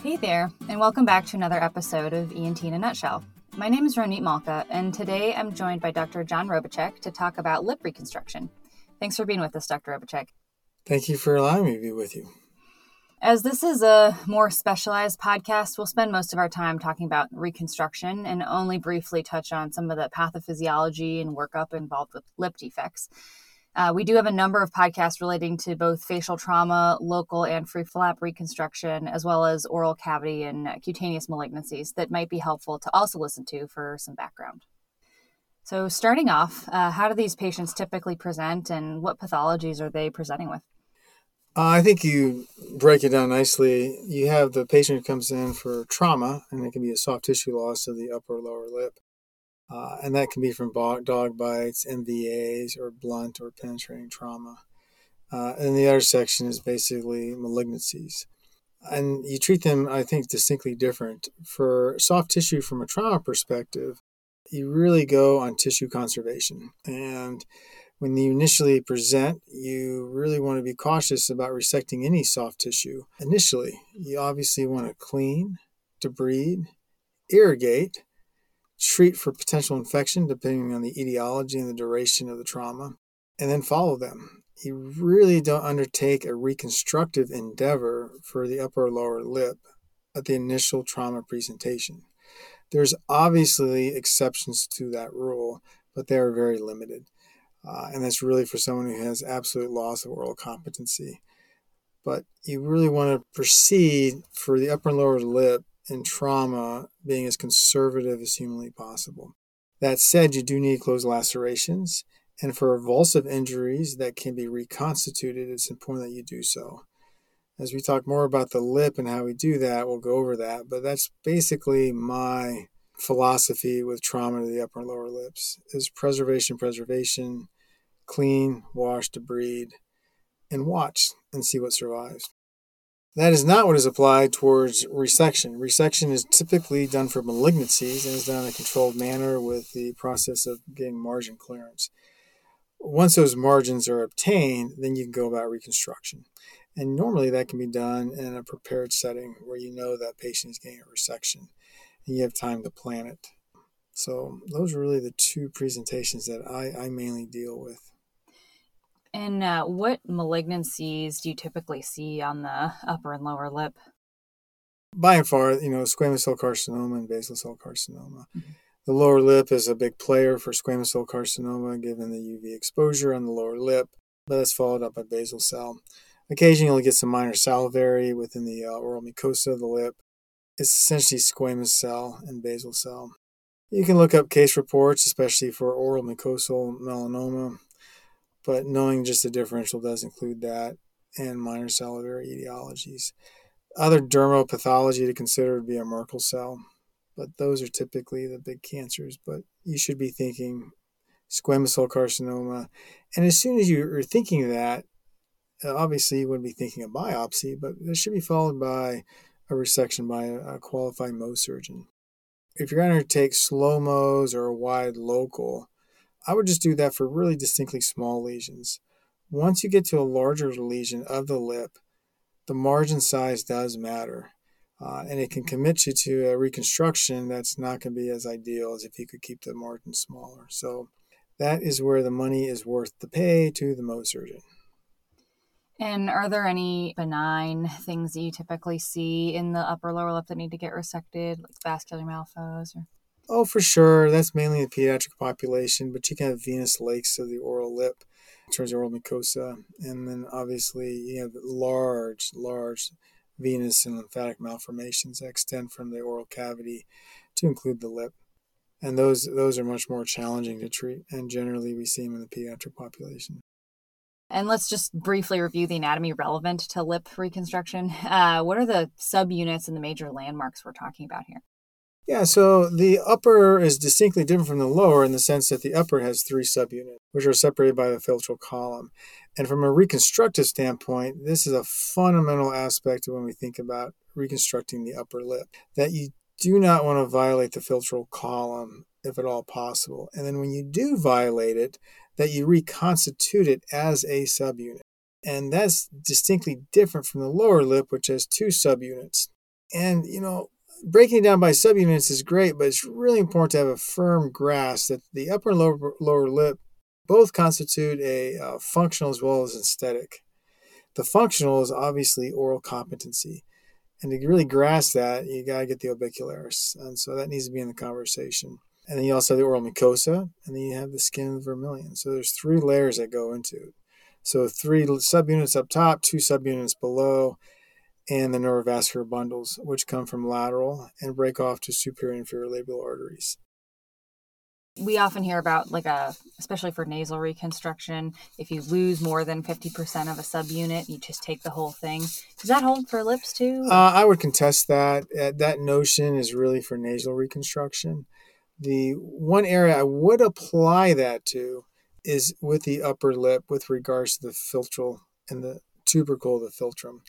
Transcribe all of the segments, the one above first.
Hey there, and welcome back to another episode of ENT in a Nutshell. My name is Ronit Malka, and today I'm joined by Dr. John Robacek to talk about lip reconstruction. Thanks for being with us, Dr. Robacek. Thank you for allowing me to be with you. As this is a more specialized podcast, we'll spend most of our time talking about reconstruction and only briefly touch on some of the pathophysiology and workup involved with lip defects. Uh, we do have a number of podcasts relating to both facial trauma, local and free flap reconstruction, as well as oral cavity and cutaneous malignancies that might be helpful to also listen to for some background. So, starting off, uh, how do these patients typically present and what pathologies are they presenting with? Uh, I think you break it down nicely. You have the patient who comes in for trauma, and it can be a soft tissue loss of the upper or lower lip. Uh, and that can be from dog bites, MVAs, or blunt or penetrating trauma. Uh, and the other section is basically malignancies. And you treat them, I think, distinctly different. For soft tissue from a trauma perspective, you really go on tissue conservation. And when you initially present, you really want to be cautious about resecting any soft tissue. Initially, you obviously want to clean, debride, irrigate, treat for potential infection depending on the etiology and the duration of the trauma, and then follow them. You really don't undertake a reconstructive endeavor for the upper or lower lip at the initial trauma presentation. There's obviously exceptions to that rule, but they are very limited. Uh, and that's really for someone who has absolute loss of oral competency. But you really want to proceed for the upper and lower lip in trauma being as conservative as humanly possible. That said, you do need closed lacerations, and for avulsive injuries that can be reconstituted, it's important that you do so. As we talk more about the lip and how we do that, we'll go over that, but that's basically my philosophy with trauma to the upper and lower lips is preservation, preservation, clean, wash, debride, and watch and see what survives. That is not what is applied towards resection. Resection is typically done for malignancies and is done in a controlled manner with the process of getting margin clearance. Once those margins are obtained, then you can go about reconstruction. And normally that can be done in a prepared setting where you know that patient is getting a resection and you have time to plan it. So those are really the two presentations that I, I mainly deal with. And uh, what malignancies do you typically see on the upper and lower lip? By and far, you know, squamous cell carcinoma and basal cell carcinoma. Mm-hmm. The lower lip is a big player for squamous cell carcinoma given the UV exposure on the lower lip, but that's followed up by basal cell. Occasionally, you'll get some minor salivary within the uh, oral mucosa of the lip. It's essentially squamous cell and basal cell. You can look up case reports, especially for oral mucosal melanoma, but knowing just the differential does include that and minor salivary etiologies. Other dermopathology to consider would be a Merkel cell, but those are typically the big cancers. But you should be thinking squamous cell carcinoma. And as soon as you're thinking of that, uh, obviously you wouldn't be thinking of biopsy, but this should be followed by a resection by a qualified Mohs surgeon. If you're going to take slow Mohs or a wide local, I would just do that for really distinctly small lesions. Once you get to a larger lesion of the lip, the margin size does matter. Uh, and it can commit you to a reconstruction that's not going to be as ideal as if you could keep the margin smaller. So that is where the money is worth the pay to the Mohs surgeon. And are there any benign things that you typically see in the upper lower lip that need to get resected, like vascular malphos? Or? Oh, for sure. That's mainly the pediatric population, but you can have venous lakes of the oral lip in terms of oral mucosa. And then obviously you have large, large venous and lymphatic malformations that extend from the oral cavity to include the lip. And those those are much more challenging to treat, and generally we see them in the pediatric population. And let's just briefly review the anatomy relevant to lip reconstruction. Uh, what are the subunits and the major landmarks we're talking about here? Yeah, so the upper is distinctly different from the lower in the sense that the upper has three subunits, which are separated by the philtral column. And from a reconstructive standpoint, this is a fundamental aspect of when we think about reconstructing the upper lip, that you do not want to violate the philtral column if at all possible. And then when you do violate it, that you reconstitute it as a subunit. And that's distinctly different from the lower lip, which has two subunits. And, you know, breaking it down by subunits is great, but it's really important to have a firm grasp that the upper and lower, lower lip both constitute a uh, functional as well as aesthetic. The functional is obviously oral competency. And to really grasp that, you got to get the orbicularis. And so that needs to be in the conversation. And then you also have the oral mucosa, and then you have the skin of the vermilion. So there's three layers that go into it. So three subunits up top, two subunits below, and the neurovascular bundles, which come from lateral and break off to superior and inferior labial arteries. We often hear about, like a, especially for nasal reconstruction, if you lose more than 50% of a subunit, you just take the whole thing. Does that hold for lips too? Uh, I would contest that. Uh, that notion is really for nasal reconstruction. The one area I would apply that to is with the upper lip with regards to the philtral and the tubercle of the philtrum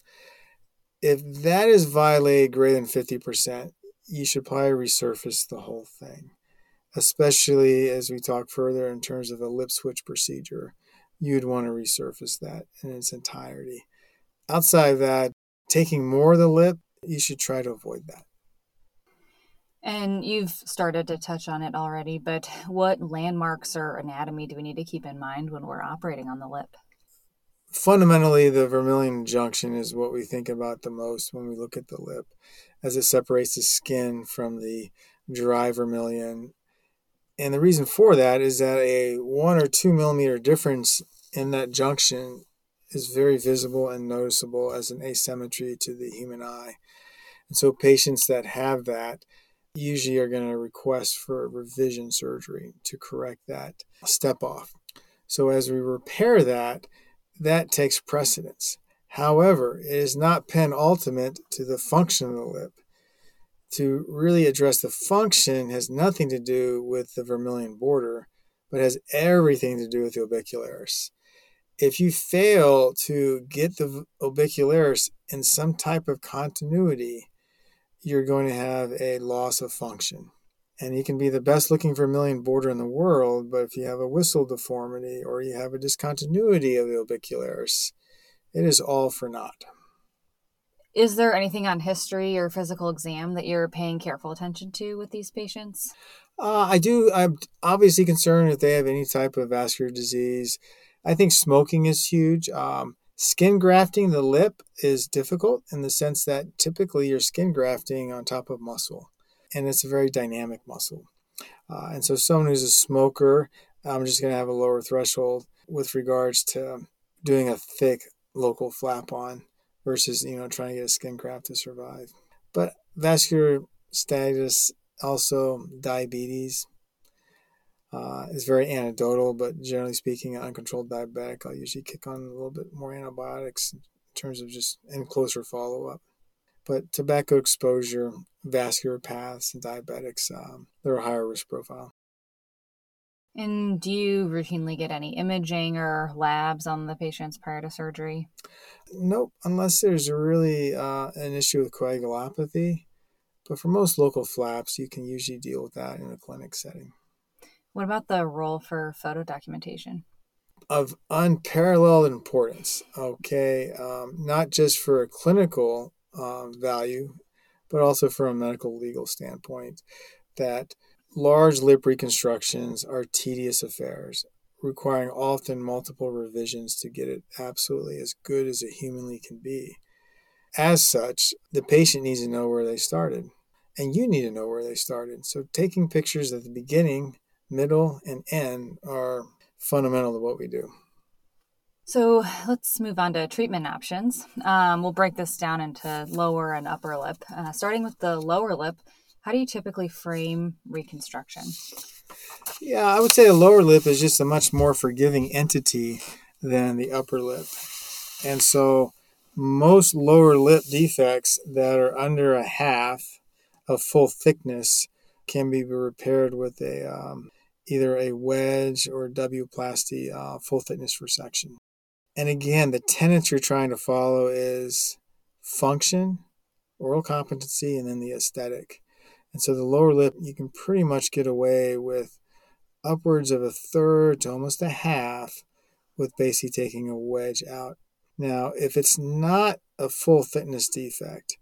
if that is violated greater than 50%, you should probably resurface the whole thing, especially as we talk further in terms of the lip switch procedure. You'd want to resurface that in its entirety. Outside of that, taking more of the lip, you should try to avoid that. And you've started to touch on it already, but what landmarks or anatomy do we need to keep in mind when we're operating on the lip? Fundamentally the vermilion junction is what we think about the most when we look at the lip as it separates the skin from the dry vermilion. And the reason for that is that a one or two millimeter difference in that junction is very visible and noticeable as an asymmetry to the human eye. And so patients that have that usually are going to request for revision surgery to correct that step off. So as we repair that that takes precedence. However, it is not penultimate to the function of the lip. To really address the function has nothing to do with the vermilion border, but has everything to do with the orbicularis. If you fail to get the orbicularis in some type of continuity, you're going to have a loss of function and you can be the best looking vermilion border in the world, but if you have a whistle deformity or you have a discontinuity of the orbicularis, it is all for naught. Is there anything on history or physical exam that you're paying careful attention to with these patients? Uh, I do. I'm obviously concerned if they have any type of vascular disease. I think smoking is huge. Um, skin grafting the lip is difficult in the sense that typically you're skin grafting on top of muscle and it's a very dynamic muscle. Uh, and so, someone who's a smoker, I'm just going to have a lower threshold with regards to doing a thick local flap on versus you know trying to get a skin graft to survive. But vascular status, also diabetes, uh, is very anecdotal, but generally speaking, an uncontrolled diabetic, I'll usually kick on a little bit more antibiotics in terms of just in closer follow up. But tobacco exposure, vascular paths, and diabetics, um, they're a higher risk profile. And do you routinely get any imaging or labs on the patients prior to surgery? Nope, unless there's really uh, an issue with coagulopathy. But for most local flaps, you can usually deal with that in a clinic setting. What about the role for photo documentation? Of unparalleled importance, okay? Um, not just for a clinical um, value, but also from a medical legal standpoint, that large lip reconstructions are tedious affairs, requiring often multiple revisions to get it absolutely as good as it humanly can be. As such, the patient needs to know where they started, and you need to know where they started. So, taking pictures at the beginning, middle, and end are fundamental to what we do. So let's move on to treatment options. Um, we'll break this down into lower and upper lip. Uh, starting with the lower lip, how do you typically frame reconstruction? Yeah, I would say the lower lip is just a much more forgiving entity than the upper lip. And so most lower lip defects that are under a half of full thickness can be repaired with a um, either a wedge or W-plasty uh, full thickness resection. And again, the tenets you're trying to follow is function, oral competency, and then the aesthetic. And so the lower lip, you can pretty much get away with upwards of a third to almost a half with basically taking a wedge out. Now, if it's not a full thickness defect,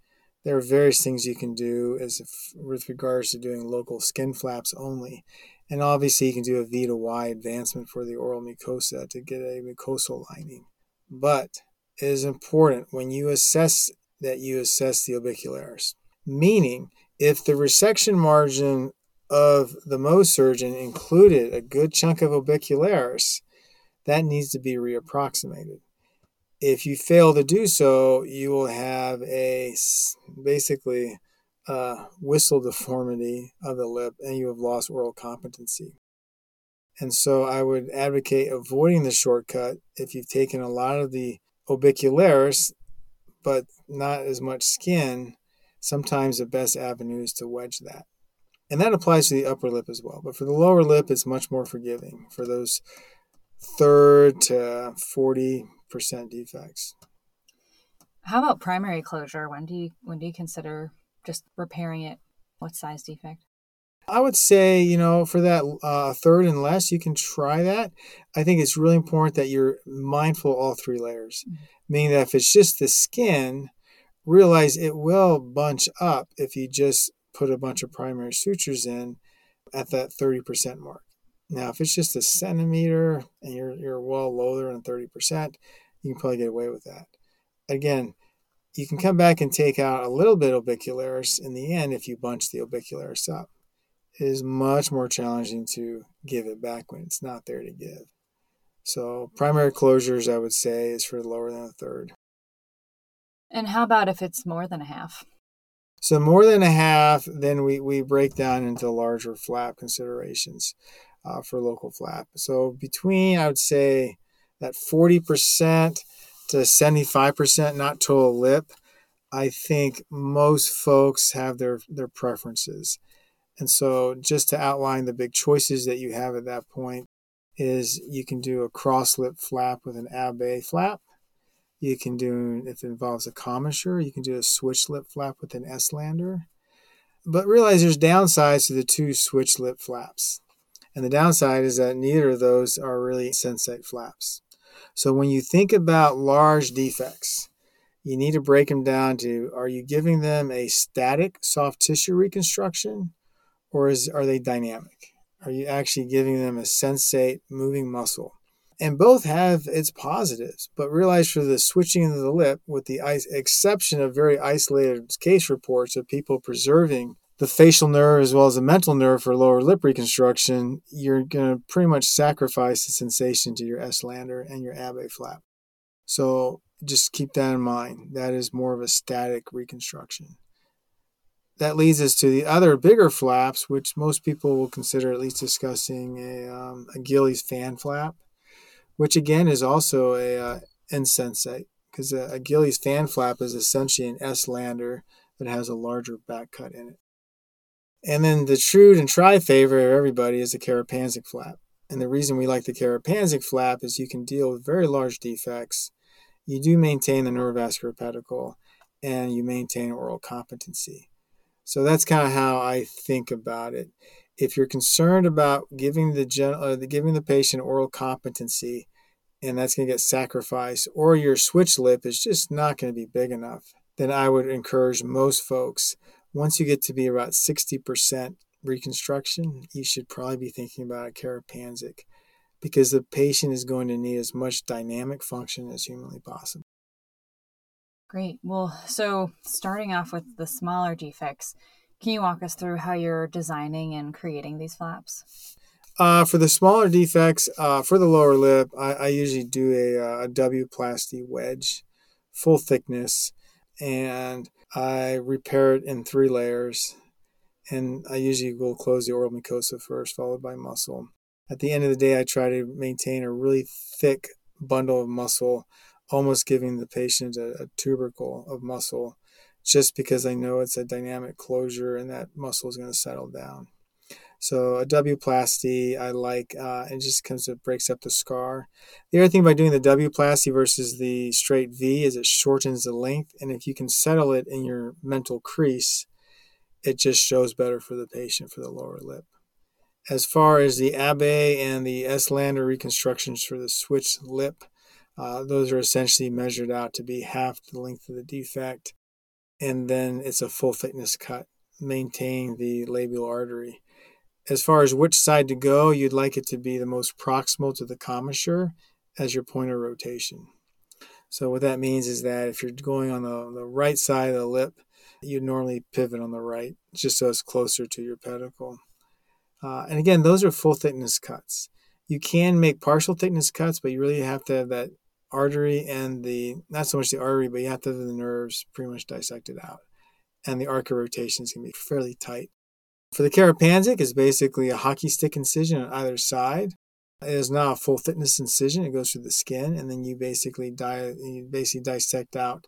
there are various things you can do as if, with regards to doing local skin flaps only. And obviously, you can do a V to Y advancement for the oral mucosa to get a mucosal lining. But it is important when you assess that you assess the orbicularis, meaning if the resection margin of the Mohs surgeon included a good chunk of orbicularis, that needs to be reapproximated. If you fail to do so, you will have a basically a whistle deformity of the lip and you have lost oral competency. And so I would advocate avoiding the shortcut if you've taken a lot of the orbicularis but not as much skin. Sometimes the best avenue is to wedge that. And that applies to the upper lip as well. But for the lower lip, it's much more forgiving for those third to 40% defects. How about primary closure? When do you when do you consider just repairing it? What size defect? I would say, you know, for that uh, third and less, you can try that. I think it's really important that you're mindful all three layers, mm-hmm. meaning that if it's just the skin, realize it will bunch up if you just put a bunch of primary sutures in at that 30% mark. Now, if it's just a centimeter and you're, you're well lower than 30%, you can probably get away with that. Again, you can come back and take out a little bit orbicularis in the end if you bunch the orbicularis up. It is much more challenging to give it back when it's not there to give. So primary closures, I would say, is for lower than a third. And how about if it's more than a half? So more than a half, then we, we break down into larger flap considerations uh, for local flap. So between, I would say, that 40% to 75% not total lip, I think most folks have their, their preferences. And so, just to outline the big choices that you have at that point, is you can do a cross lip flap with an Abbe flap. You can do, if it involves a commissure, you can do a switch lip flap with an Estlander. But realize there's downsides to the two switch lip flaps. And the downside is that neither of those are really sensate flaps. So when you think about large defects, you need to break them down to are you giving them a static soft tissue reconstruction or is, are they dynamic? Are you actually giving them a sensate moving muscle? And both have its positives, but realize for the switching of the lip, with the exception of very isolated case reports of people preserving the facial nerve as well as the mental nerve for lower lip reconstruction, you're going to pretty much sacrifice the sensation to your Estlander and your Abbe flap. So just keep that in mind. That is more of a static reconstruction that leads us to the other bigger flaps, which most people will consider at least discussing a, um, a Gillies fan flap, which again is also a uh, insensate because a, a Gillies fan flap is essentially an S lander that has a larger back cut in it. And then the true and try favorite of everybody is the Karapandzic flap. And the reason we like the Karapandzic flap is you can deal with very large defects. You do maintain the neurovascular pedicle and you maintain oral competency. So that's kind of how I think about it. If you're concerned about giving the gen- uh, giving the patient oral competency, and that's going to get sacrificed, or your switch lip is just not going to be big enough, then I would encourage most folks. Once you get to be about 60% reconstruction, you should probably be thinking about a Karapandzic because the patient is going to need as much dynamic function as humanly possible. Great. Well, so starting off with the smaller defects, can you walk us through how you're designing and creating these flaps? Uh, for the smaller defects, uh, for the lower lip, I, I usually do a, uh, a W-plasty wedge, full thickness, and I repair it in three layers. And I usually will close the oral mucosa first, followed by muscle. At the end of the day, I try to maintain a really thick bundle of muscle almost giving the patient a, a tubercle of muscle just because I know it's a dynamic closure and that muscle is going to settle down. So a W-plasty I like, uh, it just comes it breaks up the scar. The other thing by doing the W-plasty versus the straight V is it shortens the length, and if you can settle it in your mental crease, it just shows better for the patient for the lower lip. As far as the Abbe and the Estlander reconstructions for the switch lip, uh, those are essentially measured out to be half the length of the defect. and then it's a full thickness cut, maintaining the labial artery. As far as which side to go, you'd like it to be the most proximal to the commissure as your point of rotation. So what that means is that if you're going on the, the right side of the lip, you normally pivot on the right, just so it's closer to your pedicle. Uh, and again, those are full thickness cuts. You can make partial thickness cuts, but you really have to have that artery and the, not so much the artery, but you have to have the nerves pretty much dissected out. And the arc of rotation is going to be fairly tight. For the Karapandzic, it's basically a hockey stick incision on either side. It is not a full thickness incision. It goes through the skin, and then you basically di- you basically dissect out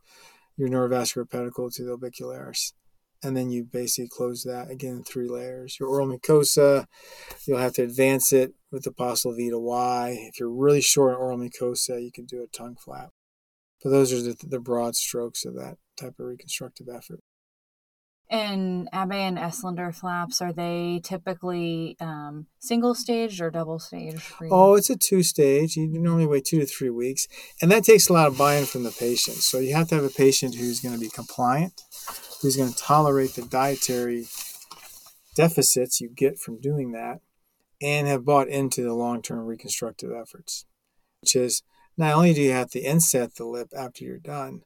your neurovascular pedicle to the orbicularis. And then you basically close that again in three layers. Your oral mucosa, you'll have to advance it with the V to Y. If you're really short on oral mucosa, you can do a tongue flap. But those are the, the broad strokes of that type of reconstructive effort. And Abbe and Estlander flaps, are they typically um, single stage or double stage? Oh, it's a two stage. You normally wait two to three weeks. And that takes a lot of buy in from the patient. So you have to have a patient who's going to be compliant, who's going to tolerate the dietary deficits you get from doing that, and have bought into the long term reconstructive efforts, which is not only do you have to inset the lip after you're done,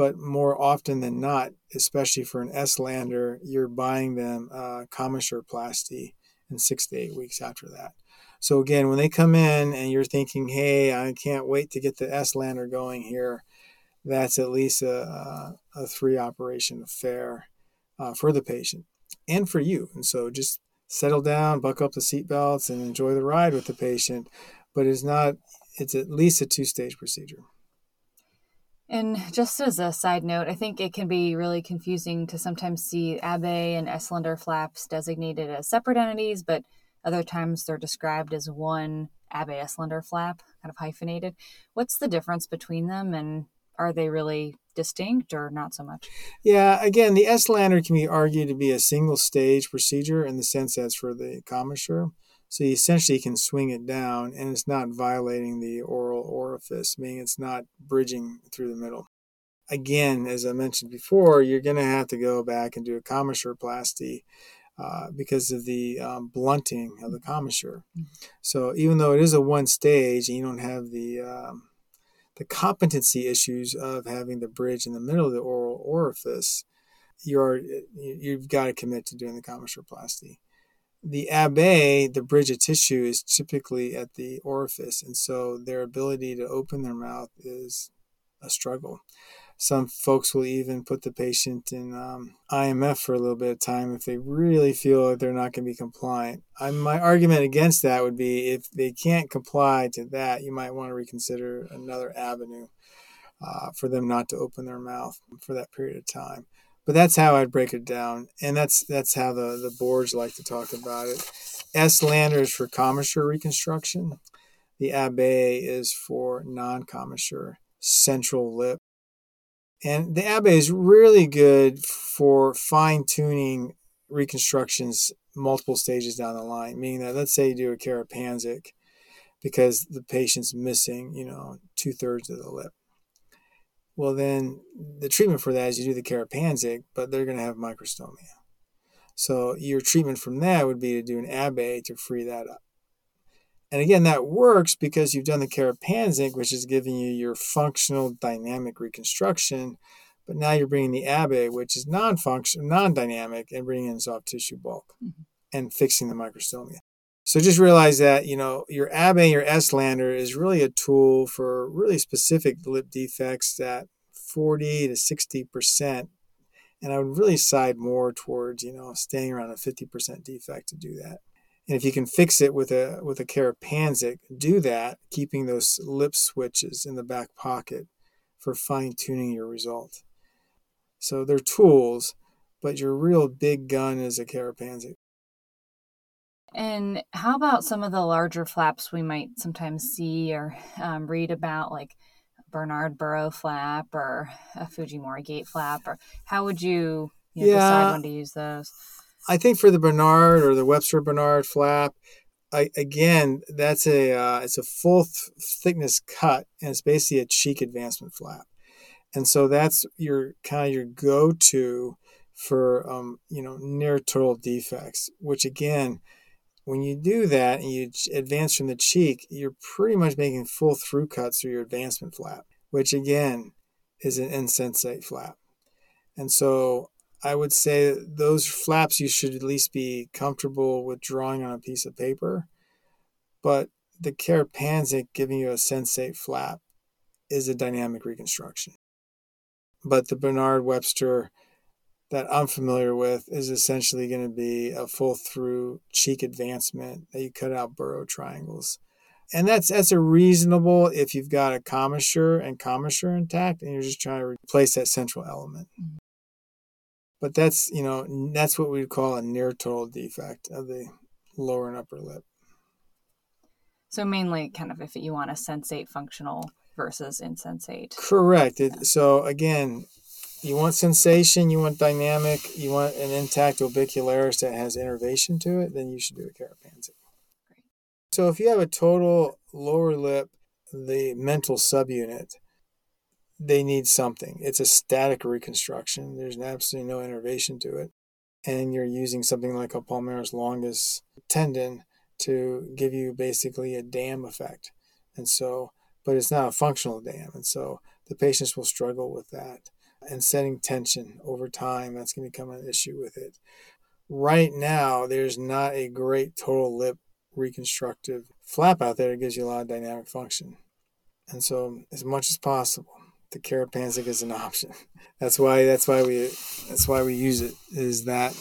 but more often than not, especially for an Estlander, you're buying them uh, commissuroplasty in six to eight weeks after that. So again, when they come in and you're thinking, "Hey, I can't wait to get the Estlander going here," that's at least a, a three operation affair uh, for the patient and for you. And so just settle down, buckle up the seatbelts, and enjoy the ride with the patient. But it's not. It's at least a two stage procedure. And just as a side note, I think it can be really confusing to sometimes see Abbe and Estlander flaps designated as separate entities, but other times they're described as one Abbe Estlander flap, kind of hyphenated. What's the difference between them, and are they really distinct or not so much? Yeah, again, the Estlander can be argued to be a single stage procedure in the sense that's for the commissure. So you essentially can swing it down and it's not violating the oral orifice, meaning it's not bridging through the middle. Again, as I mentioned before, you're going to have to go back and do a commissuroplasty uh, because of the um, blunting of the commissure. Mm-hmm. So even though it is a one stage and you don't have the um, the competency issues of having the bridge in the middle of the oral orifice, you're you've got to commit to doing the commissuroplasty the Abbe, the bridge of tissue, is typically at the orifice, and so their ability to open their mouth is a struggle. Some folks will even put the patient in um, IMF for a little bit of time if they really feel like they're not going to be compliant. I, my argument against that would be if they can't comply to that, you might want to reconsider another avenue uh, for them not to open their mouth for that period of time but that's how I'd break it down, and that's that's how the the boards like to talk about it. Estlanders for commissure reconstruction. The Abbe is for non-commissure central lip, and the Abbe is really good for fine tuning reconstructions multiple stages down the line. Meaning that let's say you do a Karapandzic because the patient's missing, you know, two thirds of the lip well, then the treatment for that is you do the Karapandzic, but they're going to have microstomia. So your treatment from that would be to do an Abbe to free that up. And again, that works because you've done the Karapandzic, which is giving you your functional dynamic reconstruction. But now you're bringing the Abbe, which is non-functional, non-dynamic, and bringing in soft tissue bulk mm-hmm. and fixing the microstomia. So just realize that you know your Abbe, your Estlander is really a tool for really specific lip defects that 40 to 60 percent, and I would really side more towards you know staying around a 50 percent defect to do that. And if you can fix it with a with a Karapandzic, do that, keeping those lip switches in the back pocket for fine tuning your result. So they're tools, but your real big gun is a Karapandzic. And how about some of the larger flaps we might sometimes see or um, read about, like Bernard Burow flap or a Fujimori gate flap? Or how would you, you know, yeah, decide when to use those? I think for the Bernard or the Webster Bernard flap, I, again, that's a uh, it's a full th- thickness cut, and it's basically a cheek advancement flap. And so that's your kind of your go-to for um, you know near total defects, which again, when you do that and you advance from the cheek, you're pretty much making full through cuts through your advancement flap, which again is an insensate flap. And so I would say those flaps you should at least be comfortable with drawing on a piece of paper. But the Karapandzic giving you a sensate flap is a dynamic reconstruction. But the Bernard Webster that I'm familiar with is essentially going to be a full through cheek advancement that you cut out Burow triangles. And that's that's a reasonable if you've got a commissure and commissure intact and you're just trying to replace that central element. But that's, you know, that's what we would call a near total defect of the lower and upper lip. So mainly kind of if you want a sensate functional versus insensate. Correct. Yeah. so again, you want sensation, you want dynamic, you want an intact orbicularis that has innervation to it, then you should do a Karapandzic. So if you have a total lower lip, the mental subunit, they need something. It's a static reconstruction. There's absolutely no innervation to it. And you're using something like a palmaris longus tendon to give you basically a dam effect. And so, but it's not a functional dam. And so the patients will struggle with that. And setting tension over time, that's going to become an issue with it. Right now, there's not a great total lip reconstructive flap out there that gives you a lot of dynamic function. And so, as much as possible, the Karapandzic is an option. That's why that's why we that's why we use it is that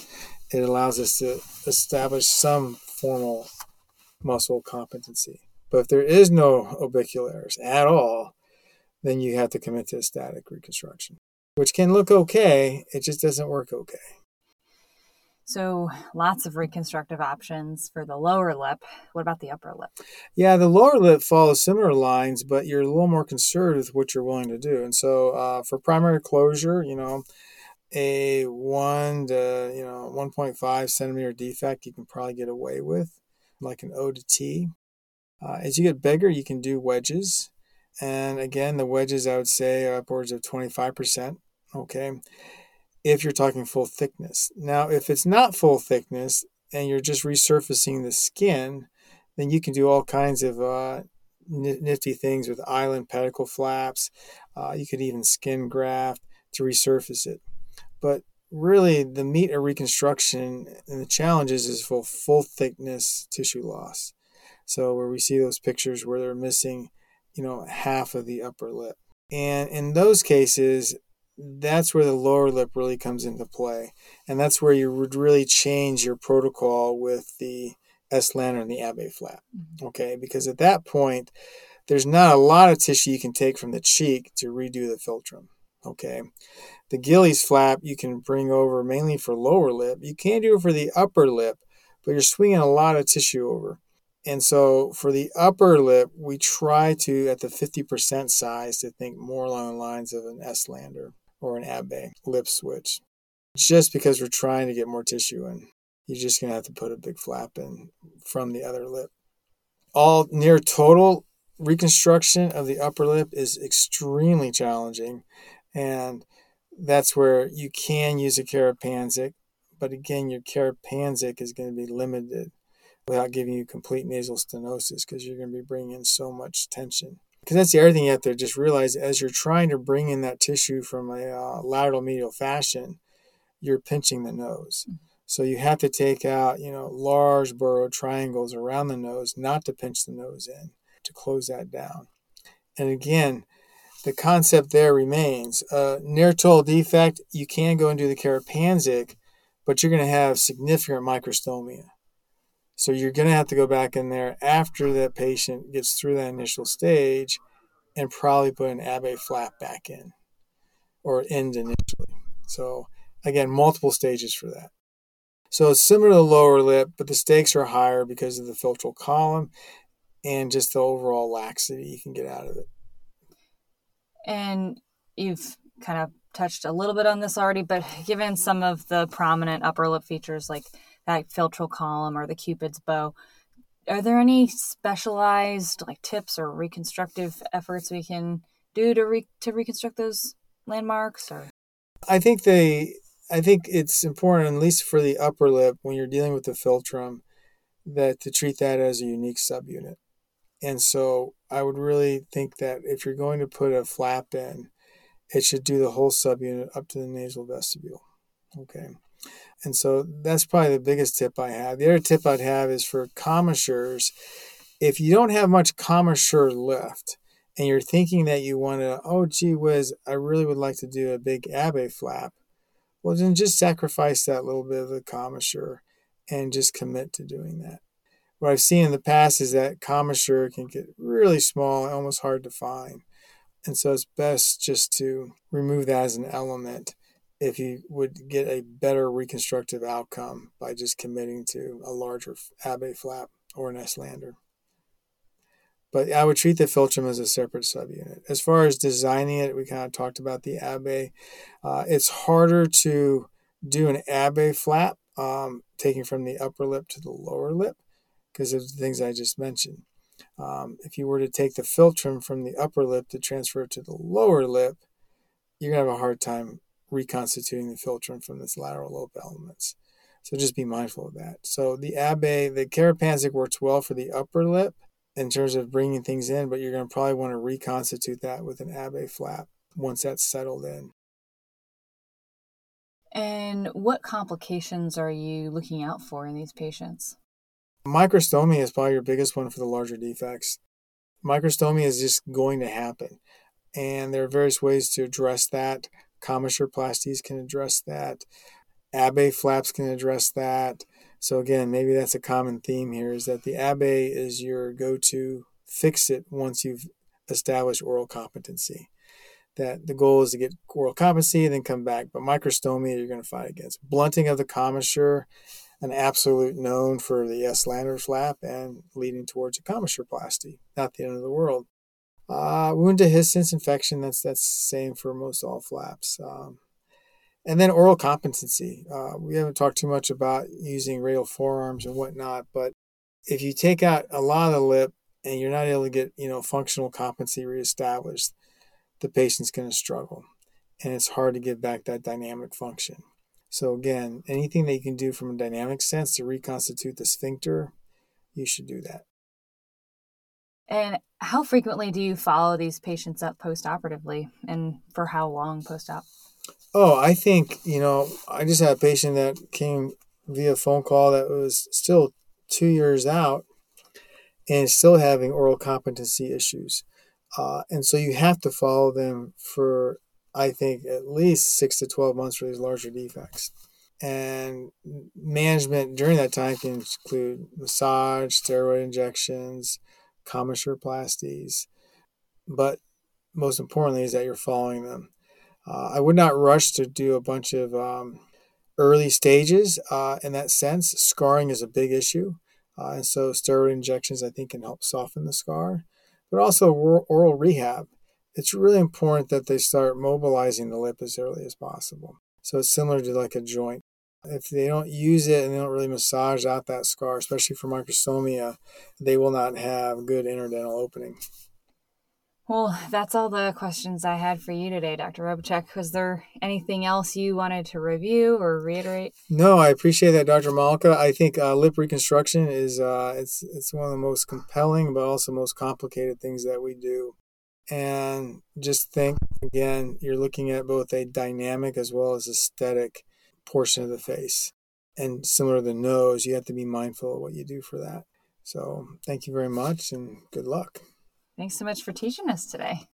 it allows us to establish some formal muscle competency. But if there is no orbicularis at all, then you have to commit to a static reconstruction, which can look okay. It just doesn't work okay. So lots of reconstructive options for the lower lip. What about the upper lip? Yeah, the lower lip follows similar lines, but you're a little more conservative with what you're willing to do. And so uh, for primary closure, you know, a one to you know 1.5 centimeter defect you can probably get away with, like an O to T. Uh, as you get bigger, you can do wedges, and again, the wedges I would say are upwards of 25%. Okay if you're talking full thickness. Now, if it's not full thickness and you're just resurfacing the skin, then you can do all kinds of uh, nifty things with island pedicle flaps. Uh, you could even skin graft to resurface it. But really, the meat of reconstruction and the challenges is for full thickness tissue loss. So where we see those pictures where they're missing, you know, half of the upper lip. And in those cases, that's where the lower lip really comes into play. And that's where you would really change your protocol with the Estlander and the Abbe flap. Mm-hmm. Okay, because at that point, there's not a lot of tissue you can take from the cheek to redo the philtrum. Okay, the Gillies flap you can bring over mainly for lower lip. You can do it for the upper lip, but you're swinging a lot of tissue over. And so for the upper lip, we try to, at the 50% size, to think more along the lines of an Estlander or an Abbe lip switch. Just because we're trying to get more tissue in, you're just going to have to put a big flap in from the other lip. All near total reconstruction of the upper lip is extremely challenging. And that's where you can use a Karapandzic, but again, your Karapandzic is going to be limited without giving you complete nasal stenosis because you're going to be bringing in so much tension because that's the other thing you have to just realize as you're trying to bring in that tissue from a uh, lateral medial fashion, you're pinching the nose. Mm-hmm. So you have to take out, you know, large Burow triangles around the nose, not to pinch the nose in, to close that down. And again, the concept there remains. Uh, near total defect, you can go and do the Karapandzic, but you're going to have significant microstomia. So you're going to have to go back in there after that patient gets through that initial stage and probably put an Abbe flap back in or end initially. So again, multiple stages for that. So it's similar to the lower lip, but the stakes are higher because of the philtral column and just the overall laxity you can get out of it. And you've kind of touched a little bit on this already, but given some of the prominent upper lip features like that philtral column or the Cupid's bow. Are there any specialized like tips or reconstructive efforts we can do to re- to reconstruct those landmarks or I think they I think it's important, at least for the upper lip, when you're dealing with the philtrum, that to treat that as a unique subunit. And so I would really think that if you're going to put a flap in, it should do the whole subunit up to the nasal vestibule. Okay. And so that's probably the biggest tip I have. The other tip I'd have is for commissures. If you don't have much commissure left and you're thinking that you want to, oh, gee whiz, I really would like to do a big Abbe flap, well, then just sacrifice that little bit of the commissure and just commit to doing that. What I've seen in the past is that commissure can get really small, almost hard to find. And so it's best just to remove that as an element if you would get a better reconstructive outcome by just committing to a larger Abbe flap or an Estlander. But I would treat the philtrum as a separate subunit. As far as designing it, we kind of talked about the Abbe. Uh, it's harder to do an Abbe flap, um, taking from the upper lip to the lower lip, because of the things I just mentioned. Um, if you were to take the philtrum from the upper lip to transfer it to the lower lip, you're going to have a hard time reconstituting the philtrum from its lateral lobe elements. So just be mindful of that. So the Abbe, the Karapandzic works well for the upper lip in terms of bringing things in, but you're going to probably want to reconstitute that with an Abbe flap once that's settled in. And what complications are you looking out for in these patients? Microstomia is probably your biggest one for the larger defects. Microstomia is just going to happen. And there are various ways to address that. Commissureplasties can address that. Abbe flaps can address that. So again, maybe that's a common theme here is that the Abbe is your go-to fix it once you've established oral competency. That the goal is to get oral competency and then come back. But microstomia you're going to fight against. Blunting of the commissure, an absolute known for the Estlander flap and leading towards a commissureplasty. Not the end of the world. Uh, wound dehiscence infection, that's that's the same for most all flaps. Um, and then oral competency. Uh, we haven't talked too much about using radial forearms and whatnot, but if you take out a lot of the lip and you're not able to get you know functional competency reestablished, the patient's going to struggle, and it's hard to get back that dynamic function. So again, anything that you can do from a dynamic sense to reconstitute the sphincter, you should do that. And how frequently do you follow these patients up post-operatively, and for how long post-op? Oh, I think you know. I just had a patient that came via phone call that was still two years out and still having oral competency issues, uh, and so you have to follow them for I think at least six to twelve months for these larger defects. And management during that time can include massage, steroid injections, commissureplasties, but most importantly is that you're following them. Uh, I would not rush to do a bunch of um, early stages uh, in that sense. Scarring is a big issue, uh, and so steroid injections I think can help soften the scar, but also oral rehab. It's really important that they start mobilizing the lip as early as possible. So it's similar to like a joint. If they don't use it and they don't really massage out that scar, especially for microstomia, they will not have good interdental opening. Well, that's all the questions I had for you today, Dr. Robichek. Was there anything else you wanted to review or reiterate? No, I appreciate that, Dr. Malka. I think uh, lip reconstruction is uh, it's it's one of the most compelling, but also most complicated things that we do. And just think again, you're looking at both a dynamic as well as aesthetic portion of the face. And similar to the nose, you have to be mindful of what you do for that. So thank you very much and good luck. Thanks so much for teaching us today.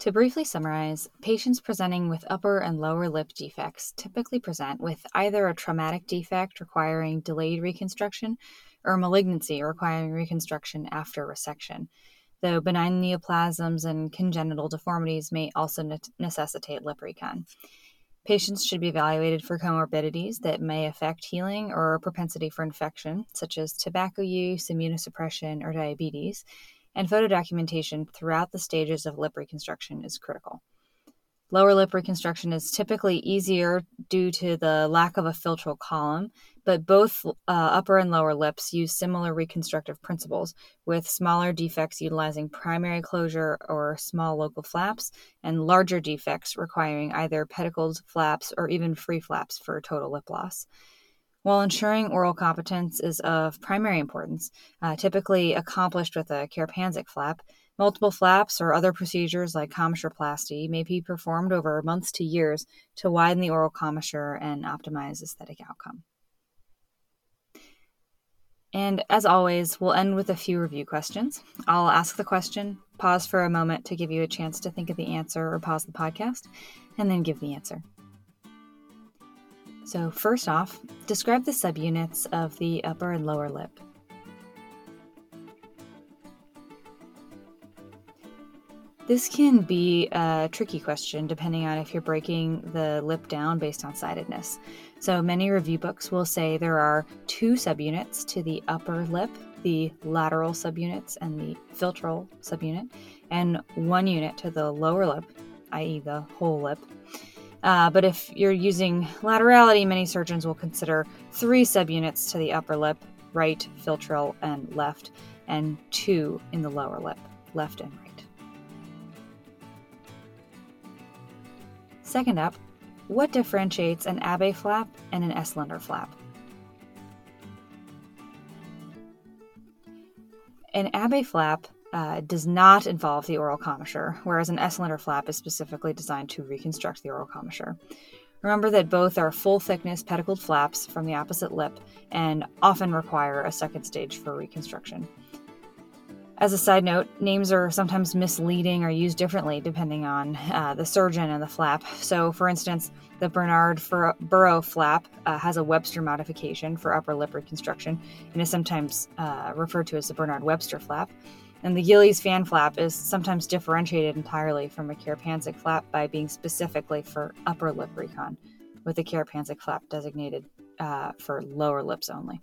To briefly summarize, patients presenting with upper and lower lip defects typically present with either a traumatic defect requiring delayed reconstruction or malignancy requiring reconstruction after resection, though benign neoplasms and congenital deformities may also ne- necessitate lip recon. Patients should be evaluated for comorbidities that may affect healing or propensity for infection, such as tobacco use, immunosuppression, or diabetes, and photo documentation throughout the stages of lip reconstruction is critical. Lower lip reconstruction is typically easier due to the lack of a philtral column, but both uh, upper and lower lips use similar reconstructive principles, with smaller defects utilizing primary closure or small local flaps, and larger defects requiring either pedicled flaps or even free flaps for total lip loss. While ensuring oral competence is of primary importance, uh, typically accomplished with a Karapandzic flap, Multiple flaps or other procedures like commissureplasty may be performed over months to years to widen the oral commissure and optimize aesthetic outcome. And as always, we'll end with a few review questions. I'll ask the question, pause for a moment to give you a chance to think of the answer or pause the podcast, and then give the answer. So, first off, describe the subunits of the upper and lower lip. This can be a tricky question depending on if you're breaking the lip down based on sidedness. So many review books will say there are two subunits to the upper lip, the lateral subunits and the philtral subunit, and one unit to the lower lip, i.e., the whole lip. Uh, but if you're using laterality, many surgeons will consider three subunits to the upper lip, right, philtral, and left, and two in the lower lip, left and right. Second up, what differentiates an Abbe flap and an Estlander flap? An Abbe flap uh, does not involve the oral commissure, whereas an Estlander flap is specifically designed to reconstruct the oral commissure. Remember that both are full thickness pedicled flaps from the opposite lip and often require a second stage for reconstruction. As a side note, names are sometimes misleading or used differently depending on uh, the surgeon and the flap. So, for instance, the Bernard Burow flap uh, has a Webster modification for upper lip reconstruction and is sometimes uh, referred to as the Bernard Webster flap. And the Gillies fan flap is sometimes differentiated entirely from a Karapandzic flap by being specifically for upper lip recon, with the Karapandzic flap designated uh, for lower lips only.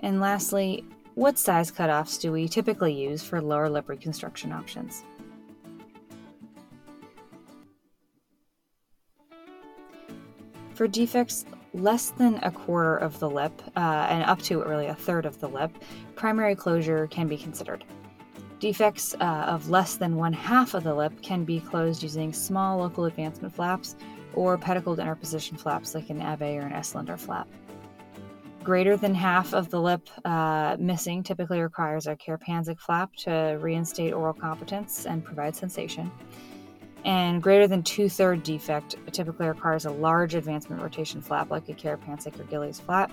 And lastly, what size cutoffs do we typically use for lower lip reconstruction options? For defects less than a quarter of the lip uh, and up to really a third of the lip, primary closure can be considered. Defects uh, of less than one half of the lip can be closed using small local advancement flaps or pedicled interposition flaps like an Abbe or an Estlander flap. Greater than half of the lip uh, missing typically requires a Karapandzic flap to reinstate oral competence and provide sensation. And greater than two third defect typically requires a large advancement rotation flap like a Karapandzic or Gillies flap,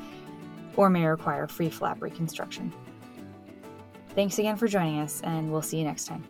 or may require free flap reconstruction. Thanks again for joining us, and we'll see you next time.